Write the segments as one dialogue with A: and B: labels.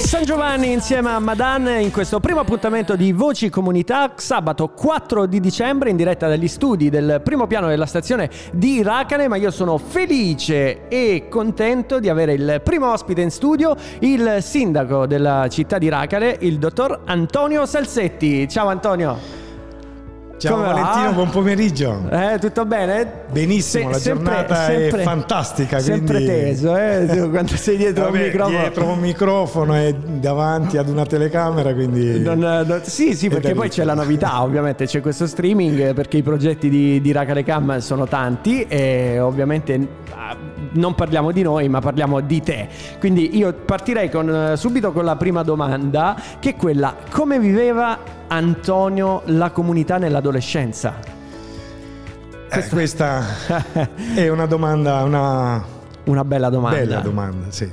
A: San Giovanni insieme a Madan in questo primo appuntamento di Voci Comunità, sabato 4 di dicembre in diretta dagli studi del primo piano della stazione di Racane, ma io sono felice e contento di avere il primo ospite in studio, il sindaco della città di Racane, il dottor Antonio Salsetti. Ciao Antonio.
B: Ciao Come Valentino, va? buon pomeriggio.
A: Eh, tutto bene?
B: Benissimo, Se, la sempre, giornata sempre, è fantastica.
A: Sempre
B: quindi...
A: teso, eh? quando sei dietro Vabbè, un microfono.
B: Dietro un microfono e davanti ad una telecamera, quindi...
A: Non, non, sì, sì, perché poi c'è la novità, ovviamente c'è questo streaming, perché i progetti di, di Rakalecam sono tanti e ovviamente ah, non parliamo di noi, ma parliamo di te. Quindi io partirei con, subito con la prima domanda, che è quella, come viveva Antonio la comunità nell'adolescenza?
B: Eh, questa è una domanda, una,
A: una bella domanda.
B: Bella domanda, sì.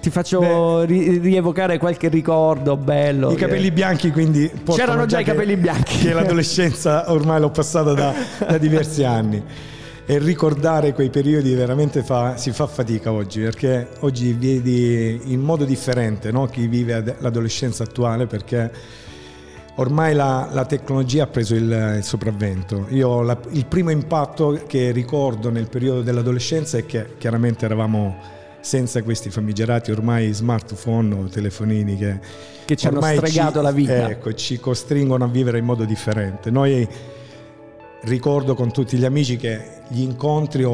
A: Ti faccio ri- rievocare qualche ricordo bello.
B: I capelli bianchi, quindi.
A: C'erano già i capelli bianchi.
B: Che l'adolescenza ormai l'ho passata da, da diversi anni. E ricordare quei periodi veramente fa, si fa fatica oggi, perché oggi vedi in modo differente no? chi vive l'adolescenza attuale, perché ormai la, la, tecnologia ha preso il, il sopravvento. Io la, il primo impatto che ricordo nel periodo dell'adolescenza è che chiaramente eravamo senza questi famigerati ormai smartphone o telefonini che,
A: che ci hanno stregato
B: ci,
A: la vita.
B: Ecco, ci costringono a vivere in modo differente. Noi ricordo con tutti gli amici che gli incontri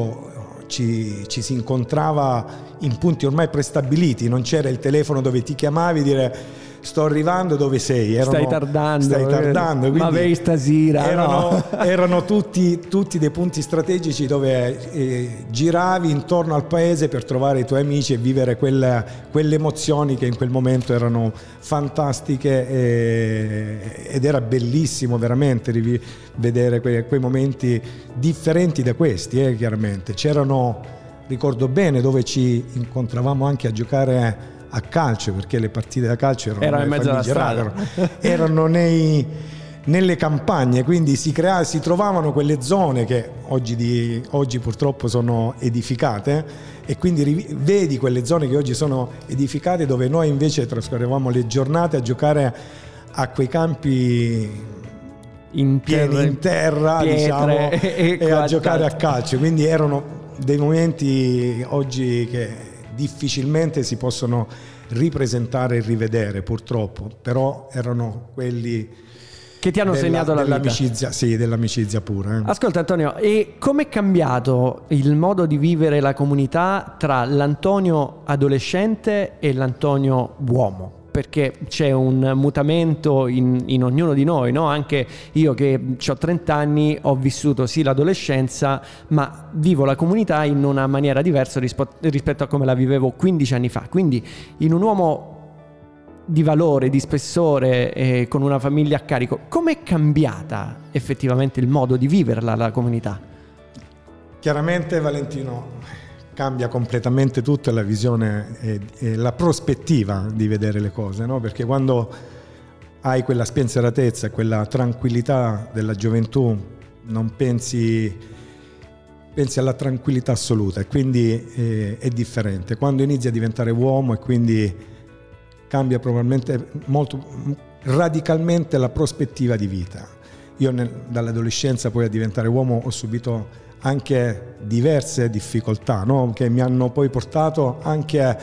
B: ci, ci, si incontrava in punti ormai prestabiliti, non c'era il telefono dove ti chiamavi e dire sto arrivando dove sei.
A: Erano, stai tardando.
B: Stai tardando.
A: Ma vei stasera.
B: Erano,
A: no.
B: erano tutti, tutti, dei punti strategici dove eh, giravi intorno al paese per trovare i tuoi amici e vivere quella, quelle emozioni che in quel momento erano fantastiche e, ed era bellissimo veramente vedere quei, quei momenti differenti da questi, eh, chiaramente. C'erano, ricordo bene, dove ci incontravamo anche a giocare a calcio, perché le partite da calcio erano,
A: Era in mezzo alla strada.
B: erano nei, nelle campagne, quindi si, crea, si, trovavano quelle zone che oggi, di, oggi, purtroppo sono edificate e quindi vedi quelle zone che oggi sono edificate dove noi invece trascorrevamo le giornate a giocare a quei campi
A: in,
B: pieni in terra diciamo, e, e a giocare a calcio, quindi erano dei momenti oggi che difficilmente si possono ripresentare e rivedere purtroppo, però erano quelli
A: che ti hanno
B: della,
A: segnato la
B: dell'amicizia,
A: vita.
B: Sì, dell'amicizia pura. Eh.
A: Ascolta Antonio, e com'è cambiato il modo di vivere la comunità tra l'Antonio adolescente e l'Antonio uomo? Perché c'è un mutamento in, in ognuno di noi, no? anche io che ho 30 anni ho vissuto sì l'adolescenza, ma vivo la comunità in una maniera diversa rispetto a come la vivevo 15 anni fa. Quindi in un uomo di valore, di spessore, eh, con una famiglia a carico, com'è cambiata effettivamente il modo di viverla la comunità?
B: Chiaramente Valentino, cambia completamente tutto la visione e, e, la prospettiva di vedere le cose, no? perché quando hai quella spensieratezza, quella tranquillità della gioventù, non pensi, pensi alla tranquillità assoluta e quindi eh, è differente. Quando inizi a diventare uomo e quindi cambia probabilmente molto radicalmente la prospettiva di vita. Io nel, dall'adolescenza poi a diventare uomo ho subito anche diverse difficoltà no? che mi hanno poi portato anche a,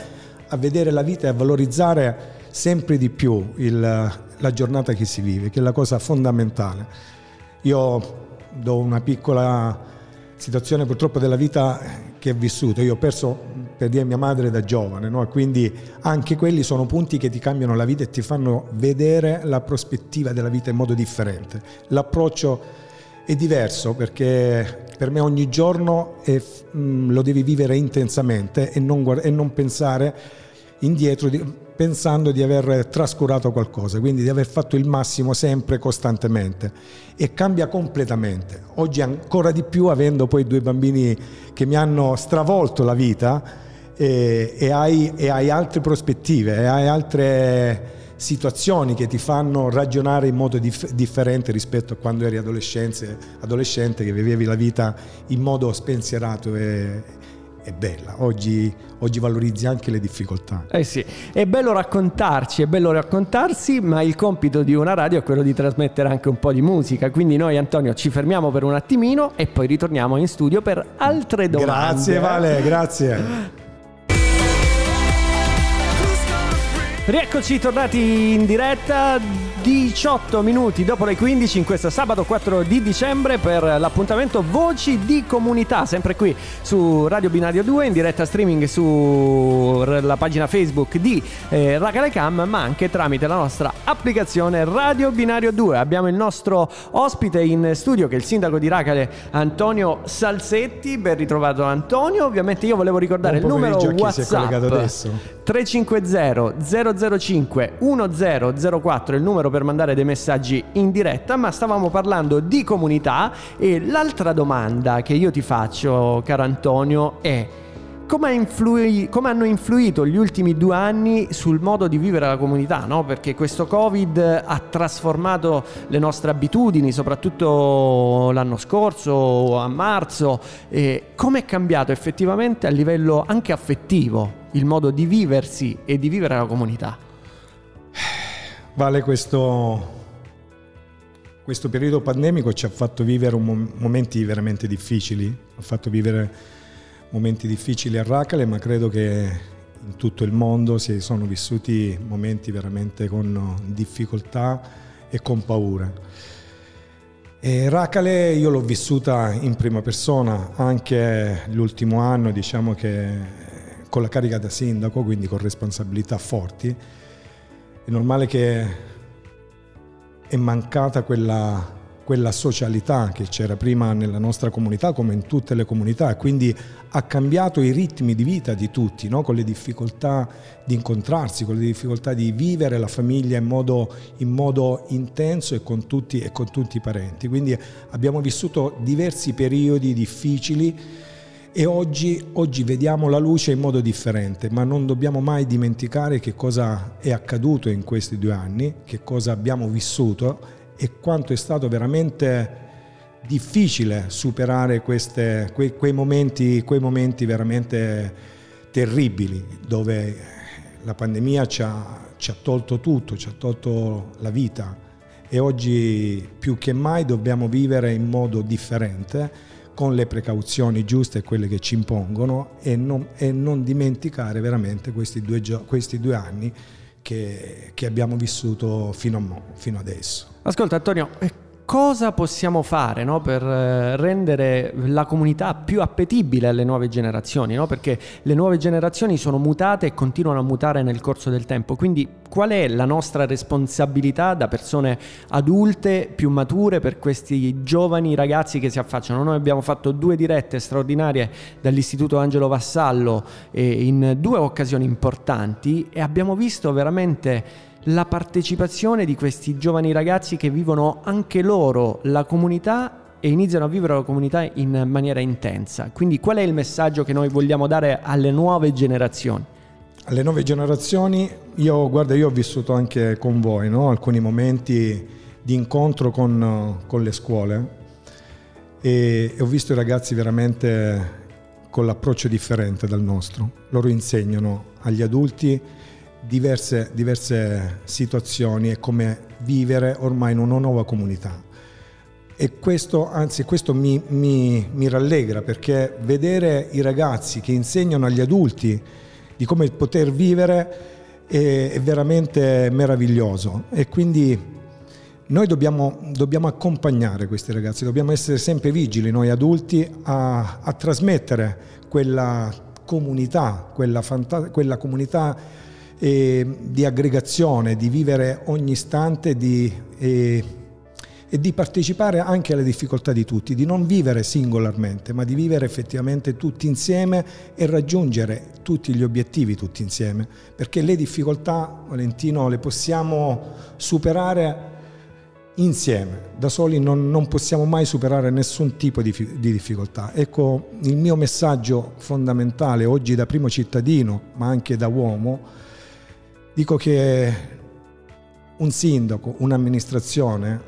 B: vedere la vita e a valorizzare sempre di più il, la giornata che si vive, che è la cosa fondamentale. Io do una piccola situazione purtroppo della vita che ho vissuto. Io ho perso per dire mia madre da giovane, no? quindi anche quelli sono punti che ti cambiano la vita e ti fanno vedere la prospettiva della vita in modo differente. L'approccio è diverso perché per me ogni giorno è, mh, mm, lo devi vivere intensamente e non, guard- e non pensare indietro di, pensando di aver trascurato qualcosa, quindi di aver fatto il massimo sempre, costantemente. E cambia completamente. Oggi ancora di più, avendo poi due bambini che mi hanno stravolto la vita e, e, hai, e hai altre prospettive, e hai altre situazioni che ti fanno ragionare in modo dif- differente rispetto a quando eri adolescente, che vivevi la vita in modo spensierato e, è bella, oggi, oggi valorizzi anche le difficoltà.
A: Eh sì, è bello raccontarci, è bello raccontarsi, ma il compito di una radio è quello di trasmettere anche un po' di musica, quindi noi Antonio ci fermiamo per un attimino e poi ritorniamo in studio per altre domande.
B: Grazie Vale, grazie.
A: Rieccoci tornati in diretta 18 minuti dopo le 15 in questo sabato 4 di dicembre per l'appuntamento Voci di Comunità, sempre qui su Radio Binario 2 in diretta streaming sulla pagina Facebook di eh, Ragalecam ma anche tramite la nostra applicazione Radio Binario 2. Abbiamo il nostro ospite in studio che è il sindaco di Racale Antonio Salsetti, ben ritrovato Antonio, ovviamente io volevo ricordare il numero WhatsApp
B: collegato adesso.
A: 350 005 1004 è il numero per mandare dei messaggi in diretta, ma stavamo parlando di comunità e l'altra domanda che io ti faccio, caro Antonio, è come, influi- come hanno influito gli ultimi due anni sul modo di vivere la comunità? No? Perché questo Covid ha trasformato le nostre abitudini, soprattutto l'anno scorso, a marzo. Come è cambiato effettivamente a livello anche affettivo il modo di viversi e di vivere la comunità?
B: Vale questo, questo periodo pandemico ci ha fatto vivere mom- momenti veramente difficili, ha fatto vivere momenti difficili a Racale, ma credo che in tutto il mondo si sono vissuti momenti veramente con difficoltà e con paura. E Racale io l'ho vissuta in prima persona anche l'ultimo anno, diciamo che con la carica da sindaco, quindi con responsabilità forti. È normale che è mancata quella, quella socialità che c'era prima nella nostra comunità come in tutte le comunità e quindi ha cambiato i ritmi di vita di tutti, no? con le difficoltà di incontrarsi, con le difficoltà di vivere la famiglia in modo, in modo intenso e con, tutti, e con tutti i parenti. Quindi abbiamo vissuto diversi periodi difficili e oggi, oggi, vediamo la luce in modo differente, ma non dobbiamo mai dimenticare che cosa è accaduto in questi due anni, che cosa abbiamo vissuto e quanto è stato veramente difficile superare queste, quei, quei, momenti, quei momenti veramente terribili dove la pandemia ci ha, ci ha tolto tutto, ci ha tolto la vita. E oggi più che mai dobbiamo vivere in modo differente con le precauzioni giuste, quelle che ci impongono e non, e non dimenticare veramente questi due, questi due anni che, che, abbiamo vissuto fino, a, fino adesso.
A: Ascolta Antonio, cosa possiamo fare no, per eh, rendere la comunità più appetibile alle nuove generazioni? No? Perché le nuove generazioni sono mutate e continuano a mutare nel corso del tempo. Quindi qual è la nostra responsabilità da persone adulte, più mature, per questi giovani ragazzi che si affacciano? Noi abbiamo fatto due dirette straordinarie dall'Istituto Angelo Vassallo eh, in due occasioni importanti e abbiamo visto veramente la partecipazione di questi giovani ragazzi che vivono anche loro la comunità e iniziano a vivere la comunità in maniera intensa. Quindi qual è il messaggio che noi vogliamo dare alle nuove generazioni?
B: Alle nuove generazioni, io, guarda, io ho vissuto anche con voi no? alcuni momenti di incontro con, con le scuole e, e ho visto i ragazzi veramente con l'approccio differente dal nostro. Loro insegnano agli adulti diverse, diverse situazioni e come vivere ormai in una nuova comunità. E questo, anzi, questo mi, mi, mi, rallegra perché vedere i ragazzi che insegnano agli adulti di come poter vivere è, è veramente meraviglioso. E quindi noi dobbiamo, dobbiamo, accompagnare questi ragazzi, dobbiamo essere sempre vigili, noi adulti, a, a trasmettere quella comunità, quella, fanta- quella comunità di aggregazione, di vivere ogni istante di, e, e, di partecipare anche alle difficoltà di tutti, di non vivere singolarmente, ma di vivere effettivamente tutti insieme e raggiungere tutti gli obiettivi tutti insieme, perché le difficoltà, Valentino, le possiamo superare insieme, da soli non, non, possiamo mai superare nessun tipo di, di, difficoltà. Ecco, il mio messaggio fondamentale oggi da primo cittadino, ma anche da uomo, Dico che un sindaco, un'amministrazione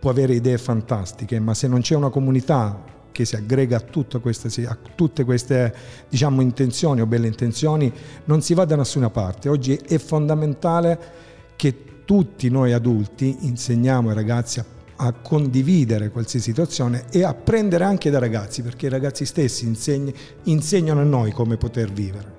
B: può avere idee fantastiche, ma se non c'è una comunità che si aggrega a, queste, a tutte queste diciamo, intenzioni o belle intenzioni, non si va da nessuna parte. Oggi è fondamentale che tutti noi adulti insegniamo ai ragazzi a a condividere qualsiasi situazione e a prendere anche dai ragazzi, perché i ragazzi stessi insegnano a noi come poter vivere.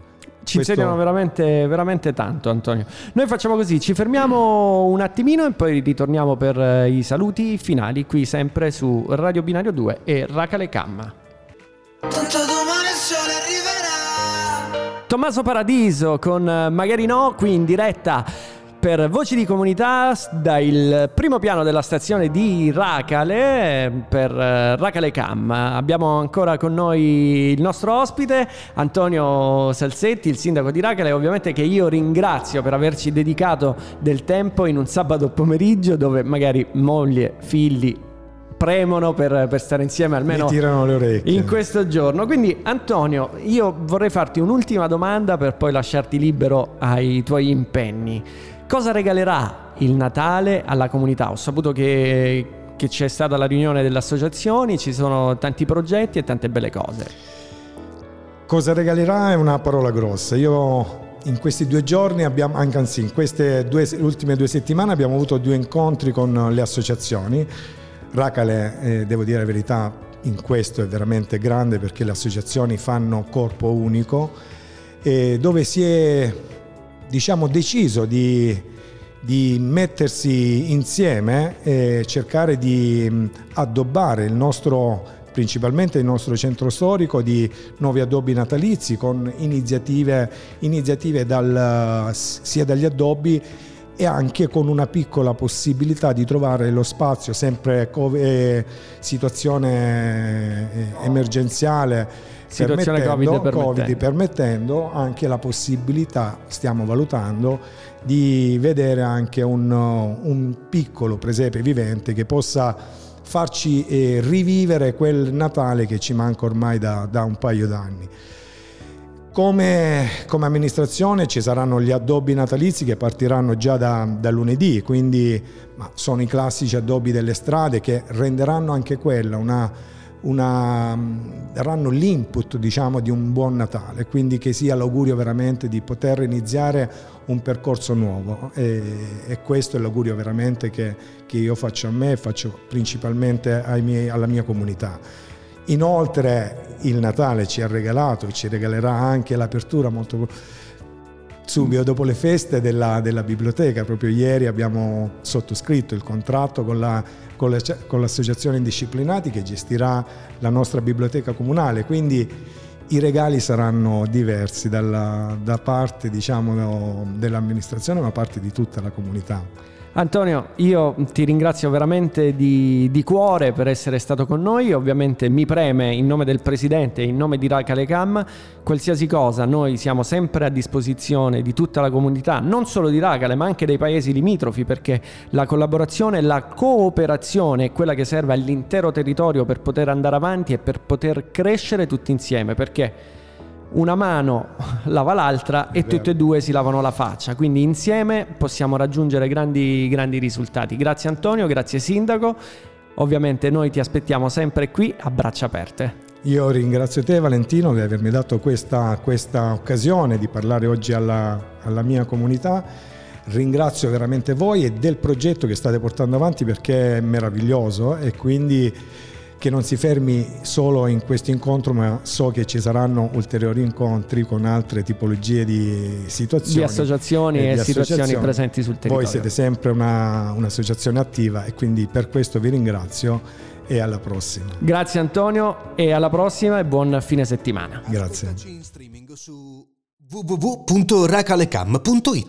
A: Ci Questo... insegnano veramente, veramente tanto, Antonio. Noi facciamo così, ci fermiamo un attimino e poi ritorniamo per eh, i saluti finali qui sempre su Radio Binario 2 e Racale Camma. Tanto domani il sole arriverà. Tommaso Paradiso con eh, Magari no, qui in diretta per Voci di Comunità dal primo piano della stazione di Racale per eh, Racale Cam. Abbiamo ancora con noi il nostro ospite Antonio Salsetti, il sindaco di Racale, ovviamente che io ringrazio per averci dedicato del tempo in un sabato pomeriggio dove magari moglie, figli premono per, per, stare insieme almeno
B: Mi tirano le orecchie.
A: in questo giorno. Quindi Antonio, io vorrei farti un'ultima domanda per poi lasciarti libero ai tuoi impegni. Cosa regalerà il Natale alla comunità? Ho saputo che, che c'è stata la riunione delle associazioni, ci sono tanti progetti e tante belle cose.
B: Cosa regalerà è una parola grossa. Io in questi due giorni abbiamo, anzi in queste due, ultime due settimane abbiamo avuto due incontri con le associazioni. Racale, eh, devo dire la verità, in questo è veramente grande perché le associazioni fanno corpo unico, eh, dove si è diciamo, deciso di, di mettersi insieme e cercare di addobbare il nostro principalmente il nostro centro storico di nuovi addobbi natalizi con iniziative, iniziative dal, sia dagli addobbi e anche con una piccola possibilità di trovare lo spazio sempre eh, situazione eh, emergenziale
A: situazione COVID permettendo.
B: COVID permettendo anche la possibilità, stiamo valutando, di vedere anche un, un piccolo presepe vivente che possa farci eh, rivivere quel Natale che ci manca ormai da, da un paio d'anni. Come, come, amministrazione ci saranno gli addobbi natalizi che partiranno già da, da lunedì, quindi sono i classici addobbi delle strade che renderanno anche quella una, una, daranno l'input diciamo, di un buon Natale, quindi che sia l'augurio veramente di poter iniziare un percorso nuovo e, e questo è l'augurio veramente che, che, io faccio a me e faccio principalmente miei, alla mia comunità. Inoltre il Natale ci ha regalato e ci regalerà anche l'apertura molto subito dopo le feste della, della, biblioteca. Proprio ieri abbiamo sottoscritto il contratto con, la, con, le, con l'associazione Indisciplinati che gestirà la nostra biblioteca comunale. Quindi i regali saranno diversi dalla, da parte diciamo, dell'amministrazione ma da parte di tutta la comunità.
A: Antonio, io ti ringrazio veramente di, di, cuore per essere stato con noi, ovviamente mi preme in nome del Presidente in nome di Racalecam, qualsiasi cosa, noi siamo sempre a disposizione di tutta la comunità, non solo di Racale ma anche dei paesi limitrofi perché la collaborazione, la cooperazione è quella che serve all'intero territorio per poter andare avanti e per poter crescere tutti insieme, perché una mano lava l'altra e tutte e due si lavano la faccia, quindi insieme possiamo raggiungere grandi, grandi risultati. Grazie Antonio, grazie Sindaco, ovviamente noi ti aspettiamo sempre qui a braccia aperte.
B: Io ringrazio te Valentino di avermi dato questa, questa occasione di parlare oggi alla, alla mia comunità ringrazio veramente voi e del progetto che state portando avanti perché è meraviglioso e quindi che non si fermi solo in questo incontro, ma so che ci saranno ulteriori incontri con altre tipologie di situazioni.
A: Di associazioni e, e di situazioni associazioni. presenti sul territorio.
B: Voi siete sempre una, un'associazione attiva e quindi per questo vi ringrazio e alla prossima.
A: Grazie Antonio e alla prossima e buon fine settimana.
B: Grazie.
C: www.racalecam.it